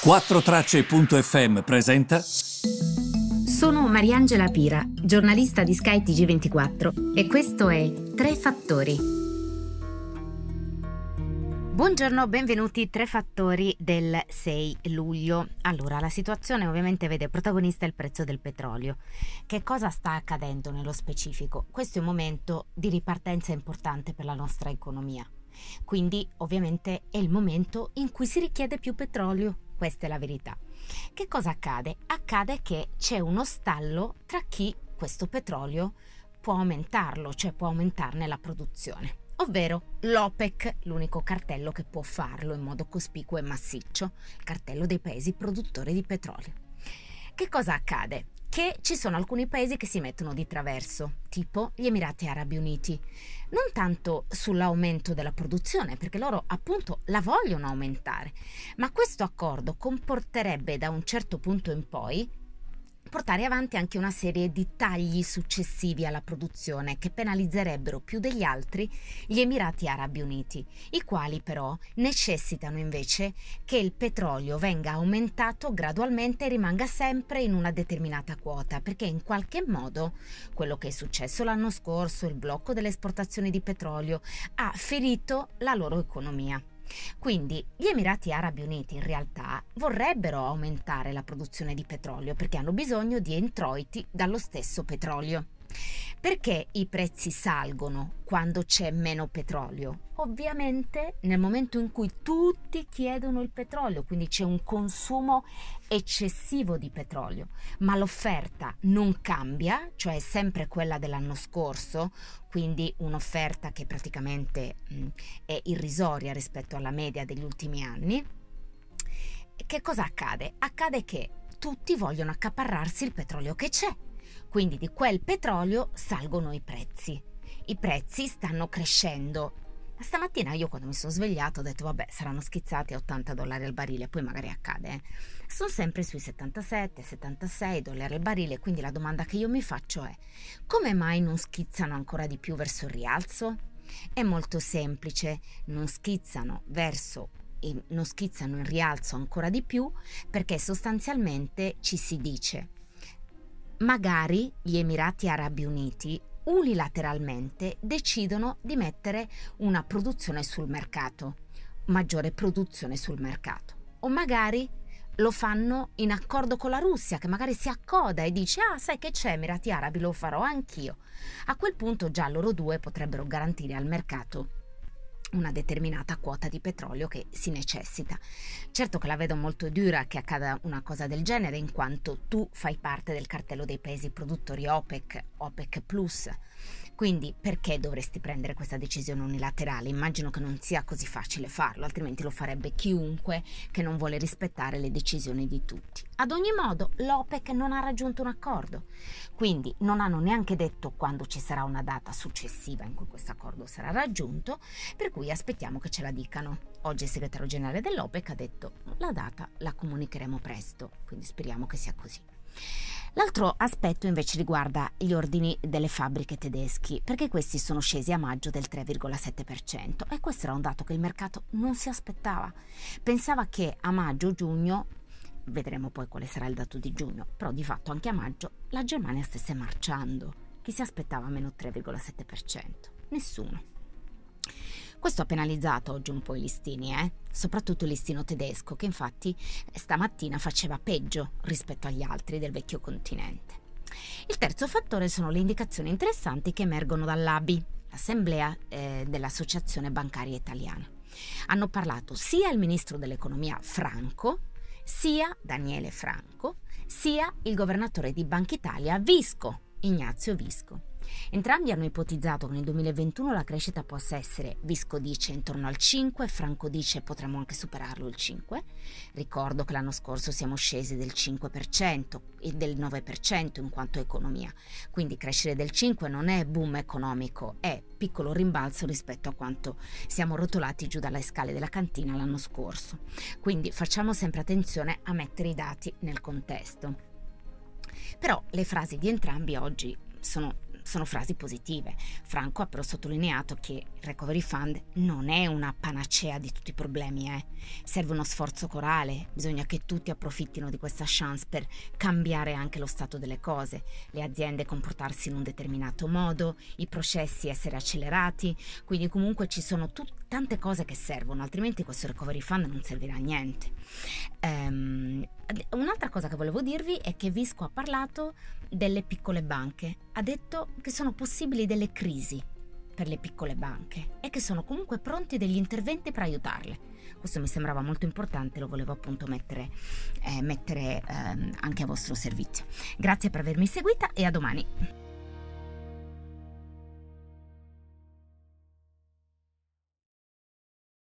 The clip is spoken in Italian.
4Tracce.fm presenta. Sono Mariangela Pira, giornalista di Sky TG24 e questo è Tre Fattori. Buongiorno, benvenuti Tre Fattori del 6 luglio. Allora, la situazione ovviamente vede protagonista il prezzo del petrolio. Che cosa sta accadendo nello specifico? Questo è un momento di ripartenza importante per la nostra economia. Quindi ovviamente è il momento in cui si richiede più petrolio questa è la verità. Che cosa accade? Accade che c'è uno stallo tra chi questo petrolio può aumentarlo, cioè può aumentarne la produzione ovvero l'OPEC, l'unico cartello che può farlo in modo cospicuo e massiccio, il cartello dei paesi produttori di petrolio. Che cosa accade? che ci sono alcuni paesi che si mettono di traverso, tipo gli Emirati Arabi Uniti, non tanto sull'aumento della produzione, perché loro appunto la vogliono aumentare, ma questo accordo comporterebbe da un certo punto in poi portare avanti anche una serie di tagli successivi alla produzione che penalizzerebbero più degli altri gli Emirati Arabi Uniti, i quali però necessitano invece che il petrolio venga aumentato gradualmente e rimanga sempre in una determinata quota, perché in qualche modo quello che è successo l'anno scorso, il blocco delle esportazioni di petrolio, ha ferito la loro economia. Quindi gli Emirati Arabi Uniti in realtà vorrebbero aumentare la produzione di petrolio perché hanno bisogno di introiti dallo stesso petrolio. Perché i prezzi salgono quando c'è meno petrolio? Ovviamente nel momento in cui tutti chiedono il petrolio, quindi c'è un consumo eccessivo di petrolio, ma l'offerta non cambia, cioè è sempre quella dell'anno scorso, quindi un'offerta che praticamente mh, è irrisoria rispetto alla media degli ultimi anni. Che cosa accade? Accade che tutti vogliono accaparrarsi il petrolio che c'è quindi di quel petrolio salgono i prezzi. I prezzi stanno crescendo. Stamattina io quando mi sono svegliato ho detto vabbè saranno schizzati a 80 dollari al barile, poi magari accade. Eh. Sono sempre sui 77, 76 dollari al barile, quindi la domanda che io mi faccio è come mai non schizzano ancora di più verso il rialzo? È molto semplice, non schizzano verso non schizzano in rialzo ancora di più perché sostanzialmente ci si dice magari gli Emirati Arabi Uniti unilateralmente decidono di mettere una produzione sul mercato, maggiore produzione sul mercato. O magari lo fanno in accordo con la Russia, che magari si accoda e dice: Ah, sai che c'è, Emirati Arabi, lo farò anch'io. A quel punto già loro due potrebbero garantire al mercato una determinata quota di petrolio che si necessita. Certo che la vedo molto dura che accada una cosa del genere in quanto tu fai parte del cartello dei paesi produttori OPEC, OPEC Plus quindi perché dovresti prendere questa decisione unilaterale? Immagino che non sia così facile farlo, altrimenti lo farebbe chiunque che non vuole rispettare le decisioni di tutti. Ad ogni modo, l'OPEC non ha raggiunto un accordo, quindi non hanno neanche detto quando ci sarà una data successiva in cui questo accordo sarà raggiunto, per cui aspettiamo che ce la dicano. Oggi il segretario generale dell'OPEC ha detto la data la comunicheremo presto, quindi speriamo che sia così. L'altro aspetto invece riguarda gli ordini delle fabbriche tedeschi, perché questi sono scesi a maggio del 3,7% e questo era un dato che il mercato non si aspettava. Pensava che a maggio-giugno, vedremo poi quale sarà il dato di giugno, però di fatto anche a maggio la Germania stesse marciando. Chi si aspettava meno 3,7%? Nessuno. Questo ha penalizzato oggi un po' i listini, eh? soprattutto il listino tedesco, che infatti stamattina faceva peggio rispetto agli altri del vecchio continente. Il terzo fattore sono le indicazioni interessanti che emergono dall'ABI, l'Assemblea eh, dell'Associazione Bancaria Italiana. Hanno parlato sia il ministro dell'economia Franco, sia Daniele Franco, sia il governatore di Banca Italia Visco, Ignazio Visco. Entrambi hanno ipotizzato che nel 2021 la crescita possa essere, Visco dice intorno al 5, Franco dice potremmo anche superarlo il 5. Ricordo che l'anno scorso siamo scesi del 5% e del 9% in quanto economia, quindi crescere del 5 non è boom economico, è piccolo rimbalzo rispetto a quanto siamo rotolati giù dalle scale della cantina l'anno scorso. Quindi facciamo sempre attenzione a mettere i dati nel contesto. Però le frasi di entrambi oggi sono sono frasi positive. Franco ha però sottolineato che il Recovery Fund non è una panacea di tutti i problemi, eh. serve uno sforzo corale, bisogna che tutti approfittino di questa chance per cambiare anche lo stato delle cose, le aziende comportarsi in un determinato modo, i processi essere accelerati, quindi comunque ci sono tut- tante cose che servono, altrimenti questo Recovery Fund non servirà a niente. Um, un'altra cosa che volevo dirvi è che Visco ha parlato delle piccole banche, ha detto che sono possibili delle crisi per le piccole banche e che sono comunque pronti degli interventi per aiutarle. Questo mi sembrava molto importante, lo volevo appunto mettere, eh, mettere ehm, anche a vostro servizio. Grazie per avermi seguita e a domani.